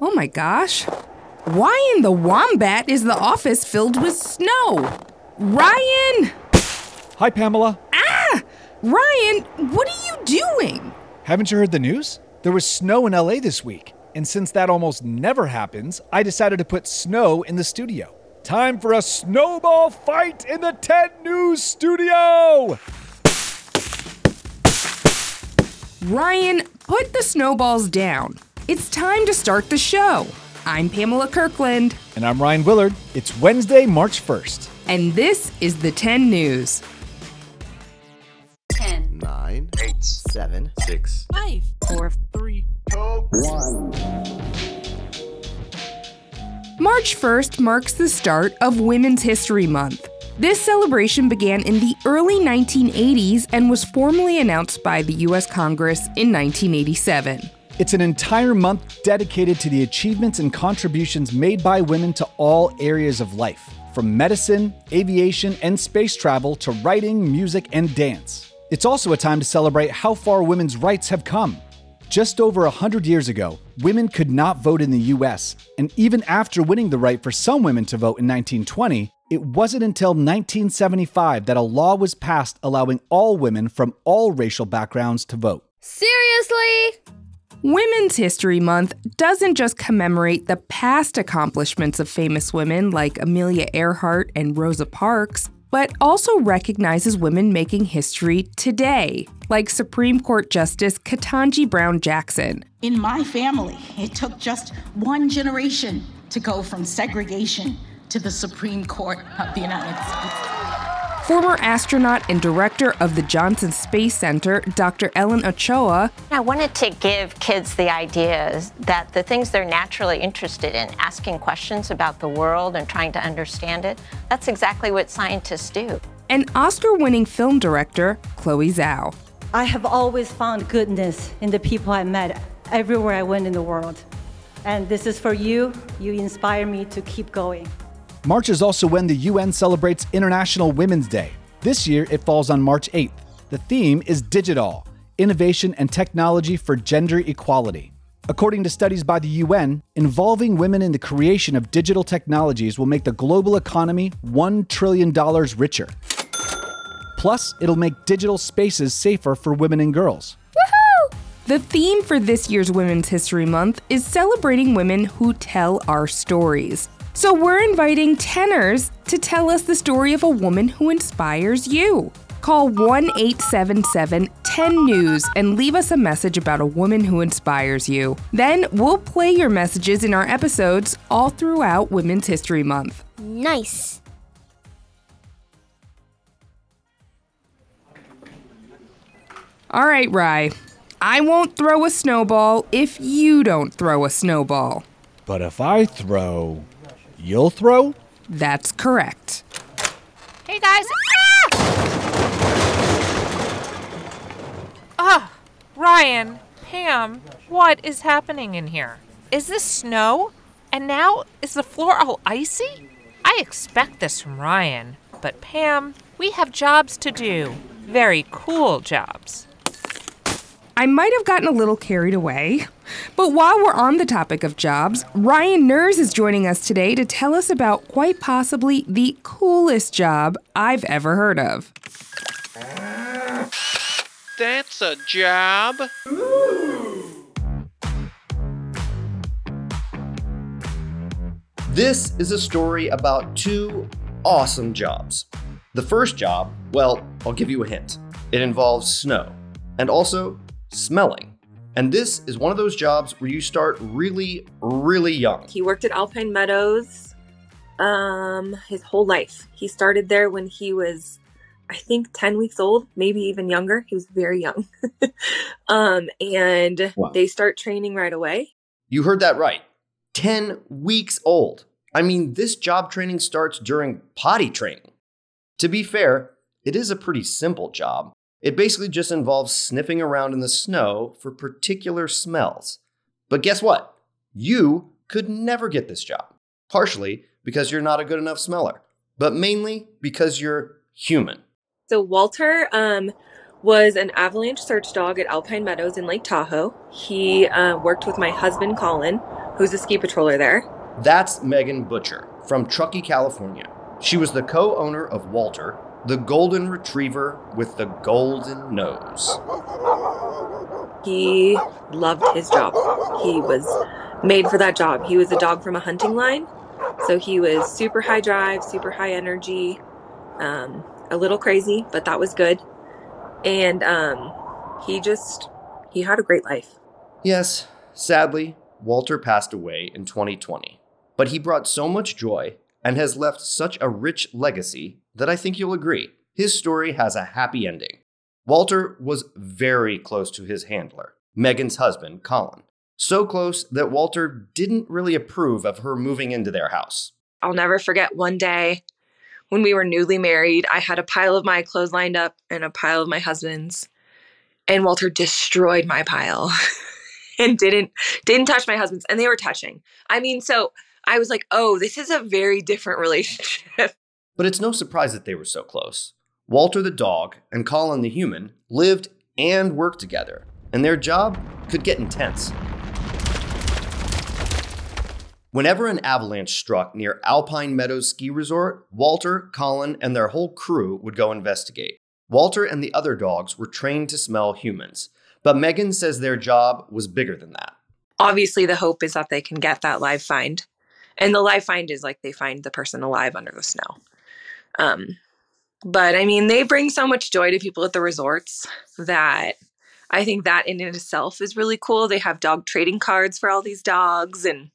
Oh my gosh. Why in the wombat is the office filled with snow? Ryan! Hi, Pamela. Ah! Ryan, what are you doing? Haven't you heard the news? There was snow in LA this week. And since that almost never happens, I decided to put snow in the studio. Time for a snowball fight in the 10 News studio! Ryan, put the snowballs down. It's time to start the show. I'm Pamela Kirkland. And I'm Ryan Willard. It's Wednesday, March 1st. And this is the 10 News. 10, 9, 8, 7, 6, 5, 4, 3, 2, 1. March 1st marks the start of Women's History Month. This celebration began in the early 1980s and was formally announced by the U.S. Congress in 1987. It's an entire month dedicated to the achievements and contributions made by women to all areas of life, from medicine, aviation, and space travel to writing, music, and dance. It's also a time to celebrate how far women's rights have come. Just over 100 years ago, women could not vote in the US, and even after winning the right for some women to vote in 1920, it wasn't until 1975 that a law was passed allowing all women from all racial backgrounds to vote. Seriously? Women's History Month doesn't just commemorate the past accomplishments of famous women like Amelia Earhart and Rosa Parks, but also recognizes women making history today, like Supreme Court Justice Ketanji Brown Jackson. In my family, it took just one generation to go from segregation to the Supreme Court of the United States. Former astronaut and director of the Johnson Space Center, Dr. Ellen Ochoa, I wanted to give kids the idea that the things they're naturally interested in, asking questions about the world and trying to understand it, that's exactly what scientists do. and Oscar winning film director, Chloe Zhao. I have always found goodness in the people I met everywhere I went in the world. And this is for you. You inspire me to keep going. March is also when the UN celebrates International Women's Day. This year, it falls on March 8th. The theme is Digital Innovation and Technology for Gender Equality. According to studies by the UN, involving women in the creation of digital technologies will make the global economy $1 trillion richer. Plus, it'll make digital spaces safer for women and girls. The theme for this year's Women's History Month is celebrating women who tell our stories. So we're inviting tenors to tell us the story of a woman who inspires you. Call 1 877 10 News and leave us a message about a woman who inspires you. Then we'll play your messages in our episodes all throughout Women's History Month. Nice. All right, Rye. I won't throw a snowball if you don't throw a snowball. But if I throw, you'll throw? That's correct. Hey guys! Ah! Ah, Ryan, Pam, what is happening in here? Is this snow? And now is the floor all icy? I expect this from Ryan, but Pam, we have jobs to do. Very cool jobs. I might have gotten a little carried away. But while we're on the topic of jobs, Ryan Nurse is joining us today to tell us about quite possibly the coolest job I've ever heard of. That's a job. This is a story about two awesome jobs. The first job, well, I'll give you a hint. It involves snow and also smelling. And this is one of those jobs where you start really, really young. He worked at Alpine Meadows um, his whole life. He started there when he was, I think, 10 weeks old, maybe even younger. He was very young. um, and Wow. they start training right away. You heard that right. 10 weeks old. I mean, this job training starts during potty training. To be fair, it is a pretty simple job. It basically just involves sniffing around in the snow for particular smells. But guess what? You could never get this job. Partially because you're not a good enough smeller, but mainly because you're human. So Walter um, was an avalanche search dog at Alpine Meadows in Lake Tahoe. He uh, worked with my husband Colin, who's a ski patroller there. That's Megan Butcher from Truckee, California. She was the co owner of Walter, the golden retriever with the golden nose. He loved his job. He was made for that job. He was a dog from a hunting line. So he was super high drive, super high energy, um, a little crazy, but that was good. And um, he just, he had a great life. Yes, sadly, Walter passed away in 2020. But he brought so much joy and has left such a rich legacy that I think you'll agree. His story has a happy ending. Walter was very close to his handler, Megan's husband, Colin. So close that Walter didn't really approve of her moving into their house. I'll never forget one day when we were newly married, I had a pile of my clothes lined up and a pile of my husband's. And Walter destroyed my pile and didn't didn't touch my husband's and they were touching. I mean, so I was like, "Oh, this is a very different relationship." But it's no surprise that they were so close. Walter the dog and Colin the human lived and worked together, and their job could get intense. Whenever an avalanche struck near Alpine Meadows Ski Resort, Walter, Colin, and their whole crew would go investigate. Walter and the other dogs were trained to smell humans, but Megan says their job was bigger than that. Obviously, the hope is that they can get that live find. And the live find is like they find the person alive under the snow. Um, but I mean, they bring so much joy to people at the resorts that I think that in itself is really cool. They have dog trading cards for all these dogs. And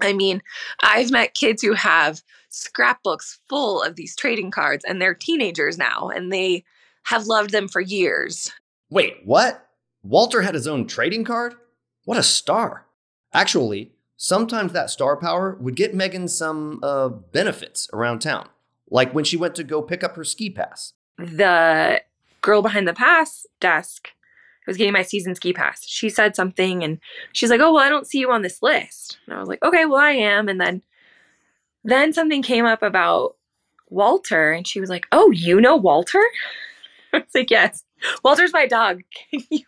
I mean, I've met kids who have scrapbooks full of these trading cards and they're teenagers now and they have loved them for years. Wait, what? Walter had his own trading card? What a star. Actually, sometimes that star power would get Megan some uh, benefits around town, like when she went to go pick up her ski pass. The girl behind the pass desk was getting my season ski pass. She said something and she's like, "Oh, well, I don't see you on this list." And I was like, "Okay, well, I am." And then then something came up about Walter and she was like, "Oh, you know Walter?" I was like, "Yes. Walter's my dog. Can you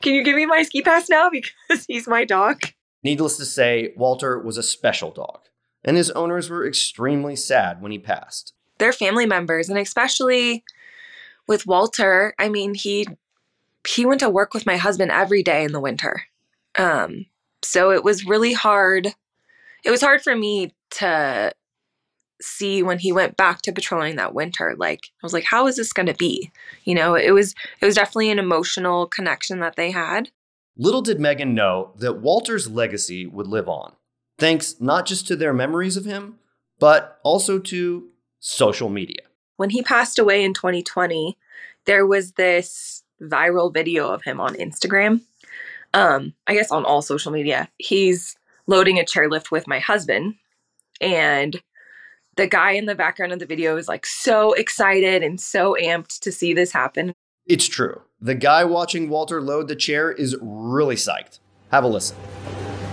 can you give me my ski pass now because he's my dog?" Needless to say, Walter was a special dog, and his owners were extremely sad when he passed. They're family members, and especially with Walter, I mean, he he went to work with my husband every day in the winter. Um, so it was really hard. It was hard for me to see when he went back to patrolling that winter. Like I was like, how is this going to be? You know, it was it was definitely an emotional connection that they had. Little did Megan know that Walter's legacy would live on, thanks not just to their memories of him, but also to social media. When he passed away in 2020, there was this viral video of him on Instagram. Um, I guess on all social media. He's loading a chairlift with my husband, and the guy in the background of the video is like so excited and so amped to see this happen. It's true. The guy watching Walter load the chair is really psyched. Have a listen.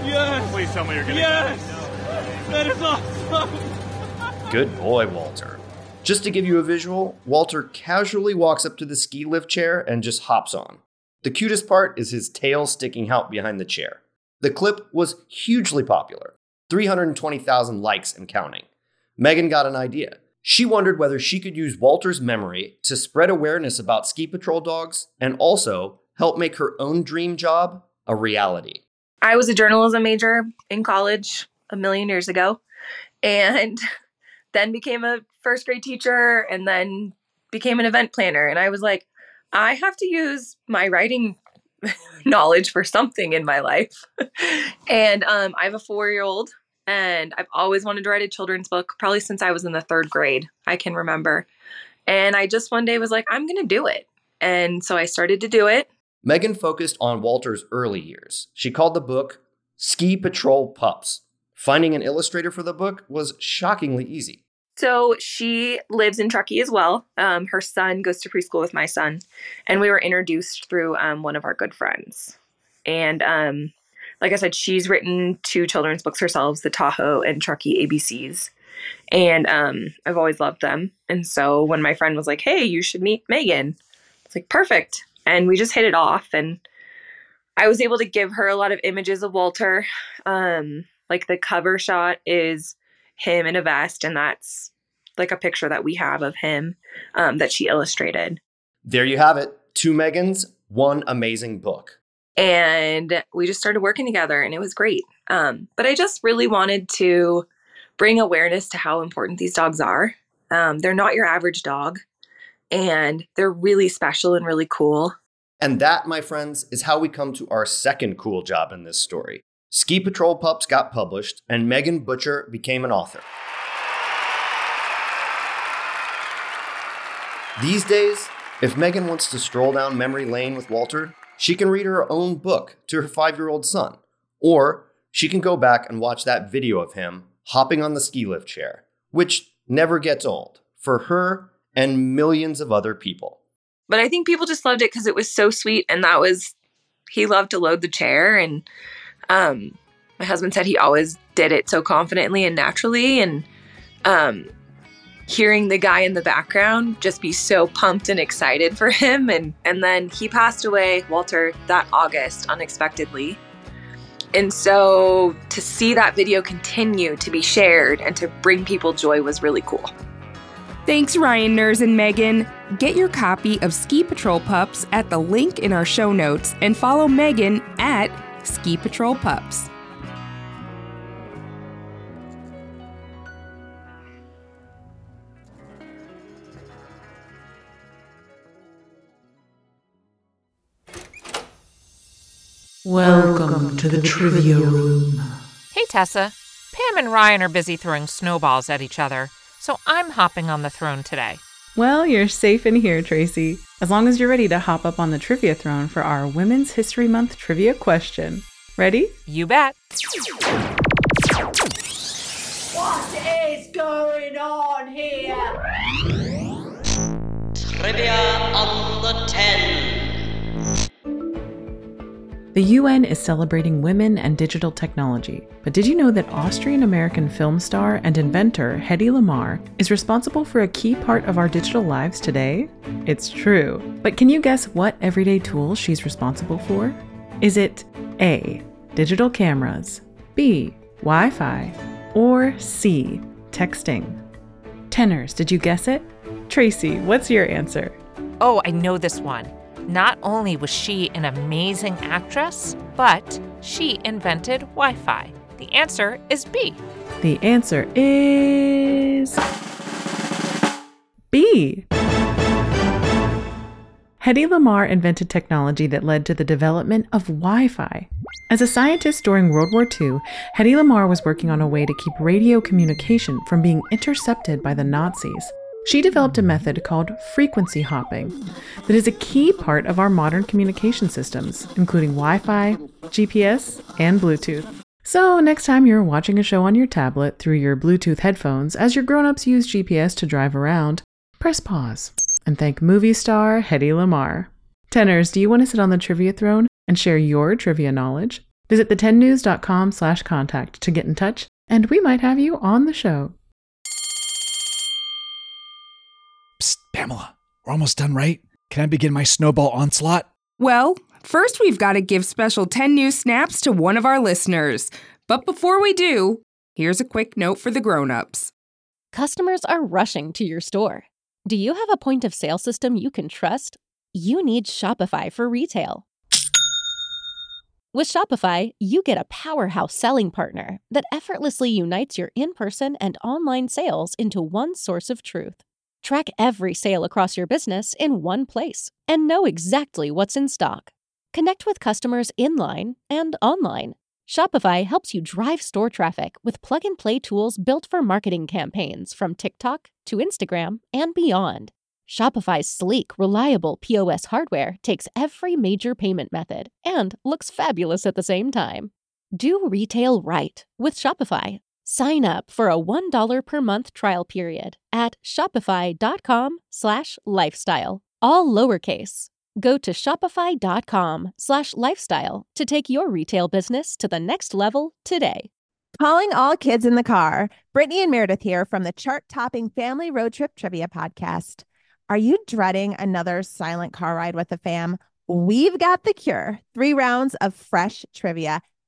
Yes! Please tell me you're gonna Yes! That is awesome! Good boy, Walter. Just to give you a visual, Walter casually walks up to the ski lift chair and just hops on. The cutest part is his tail sticking out behind the chair. The clip was hugely popular 320,000 likes and counting. Megan got an idea. She wondered whether she could use Walter's memory to spread awareness about ski patrol dogs and also help make her own dream job a reality. I was a journalism major in college a million years ago and then became a first grade teacher and then became an event planner. And I was like, I have to use my writing knowledge for something in my life. and um, I have a four year old and I've always wanted to write a children's book, probably since I was in the third grade, I can remember. And I just one day was like, I'm going to do it. And so I started to do it. Megan focused on Walter's early years. She called the book Ski Patrol Pups. Finding an illustrator for the book was shockingly easy. So she lives in Truckee as well. Um, her son goes to preschool with my son, and we were introduced through um, one of our good friends. And um, like I said, she's written two children's books herself, the Tahoe and Truckee ABCs. And um, I've always loved them. And so when my friend was like, hey, you should meet Megan, it's like, perfect. And we just hit it off. And I was able to give her a lot of images of Walter. Um, Like the cover shot is him in a vest, and that's like a picture that we have of him um, that she illustrated. There you have it. Two Megans, one amazing book. And we just started working together, and it was great. Um, but I just really wanted to bring awareness to how important these dogs are. Um, they're not your average dog, and they're really special and really cool. And that, my friends, is how we come to our second cool job in this story. Ski Patrol Pups got published, and Megan Butcher became an author. These days, if Megan wants to stroll down memory lane with Walter, she can read her own book to her five year old son. Or she can go back and watch that video of him hopping on the ski lift chair, which never gets old for her and millions of other people. But I think people just loved it because it was so sweet, and that was he loved to load the chair, and um, my husband said he always did it so confidently and naturally, and um, hearing the guy in the background just be so pumped and excited for him, and and then he passed away, Walter, that August unexpectedly. And so to see that video continue to be shared and to bring people joy was really cool. Thanks, Ryan, Nurse, and Megan. Get your copy of Ski Patrol Pups at the link in our show notes and follow Megan at Ski Patrol Pups. Welcome to the trivia room. Hey, Tessa. Pam and Ryan are busy throwing snowballs at each other, so I'm hopping on the throne today. Well, you're safe in here, Tracy, as long as you're ready to hop up on the trivia throne for our Women's History Month trivia question. Ready? You bet. What is going on here? Trivia on the 10. The UN is celebrating women and digital technology, but did you know that Austrian American film star and inventor Hedy Lamarr is responsible for a key part of our digital lives today? It's true. But can you guess what everyday tool she's responsible for? Is it A. Digital cameras, B. Wi Fi, or C. Texting? Tenors, did you guess it? Tracy, what's your answer? Oh, I know this one. Not only was she an amazing actress, but she invented Wi Fi. The answer is B. The answer is B. Hedy Lamarr invented technology that led to the development of Wi Fi. As a scientist during World War II, Hedy Lamarr was working on a way to keep radio communication from being intercepted by the Nazis. She developed a method called frequency hopping that is a key part of our modern communication systems, including Wi Fi, GPS, and Bluetooth. So, next time you're watching a show on your tablet through your Bluetooth headphones as your grown ups use GPS to drive around, press pause and thank movie star Hedy Lamarr. Tenors, do you want to sit on the trivia throne and share your trivia knowledge? Visit the10news.com slash contact to get in touch, and we might have you on the show. Psst, Pamela, we're almost done, right? Can I begin my snowball onslaught? Well, first we've got to give special 10 new snaps to one of our listeners. But before we do, here's a quick note for the grown-ups. Customers are rushing to your store. Do you have a point of sale system you can trust? You need Shopify for retail. With Shopify, you get a powerhouse selling partner that effortlessly unites your in person and online sales into one source of truth. Track every sale across your business in one place and know exactly what's in stock. Connect with customers in line and online. Shopify helps you drive store traffic with plug and play tools built for marketing campaigns from TikTok to Instagram and beyond. Shopify's sleek, reliable POS hardware takes every major payment method and looks fabulous at the same time. Do retail right with Shopify. Sign up for a $1 per month trial period at shopify.com slash lifestyle, all lowercase. Go to shopify.com slash lifestyle to take your retail business to the next level today. Calling all kids in the car. Brittany and Meredith here from the chart topping Family Road Trip Trivia Podcast. Are you dreading another silent car ride with the fam? We've got the cure. Three rounds of fresh trivia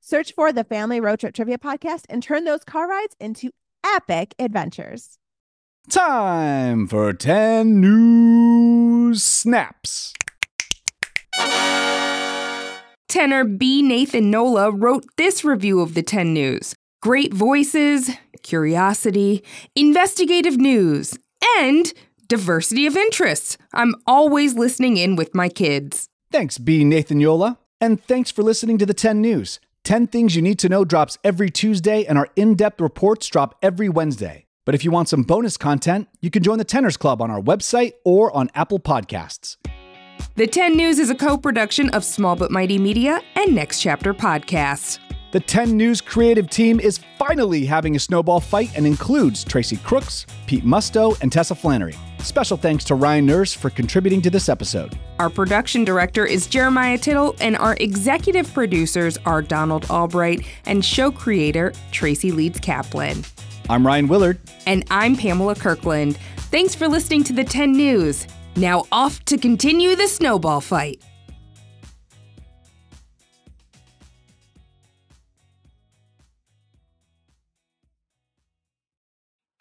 Search for the Family Road Trip Trivia Podcast and turn those car rides into epic adventures. Time for 10 news snaps. Tenor B. Nathan Nola wrote this review of the 10 News Great voices, curiosity, investigative news, and diversity of interests. I'm always listening in with my kids. Thanks, B. Nathan Yola. And thanks for listening to the 10 News. 10 Things You Need to Know drops every Tuesday, and our in depth reports drop every Wednesday. But if you want some bonus content, you can join the Tenors Club on our website or on Apple Podcasts. The 10 News is a co production of Small But Mighty Media and Next Chapter Podcasts. The 10 News creative team is finally having a snowball fight and includes Tracy Crooks, Pete Musto, and Tessa Flannery. Special thanks to Ryan Nurse for contributing to this episode. Our production director is Jeremiah Tittle, and our executive producers are Donald Albright and show creator Tracy Leeds Kaplan. I'm Ryan Willard. And I'm Pamela Kirkland. Thanks for listening to the 10 News. Now off to continue the snowball fight.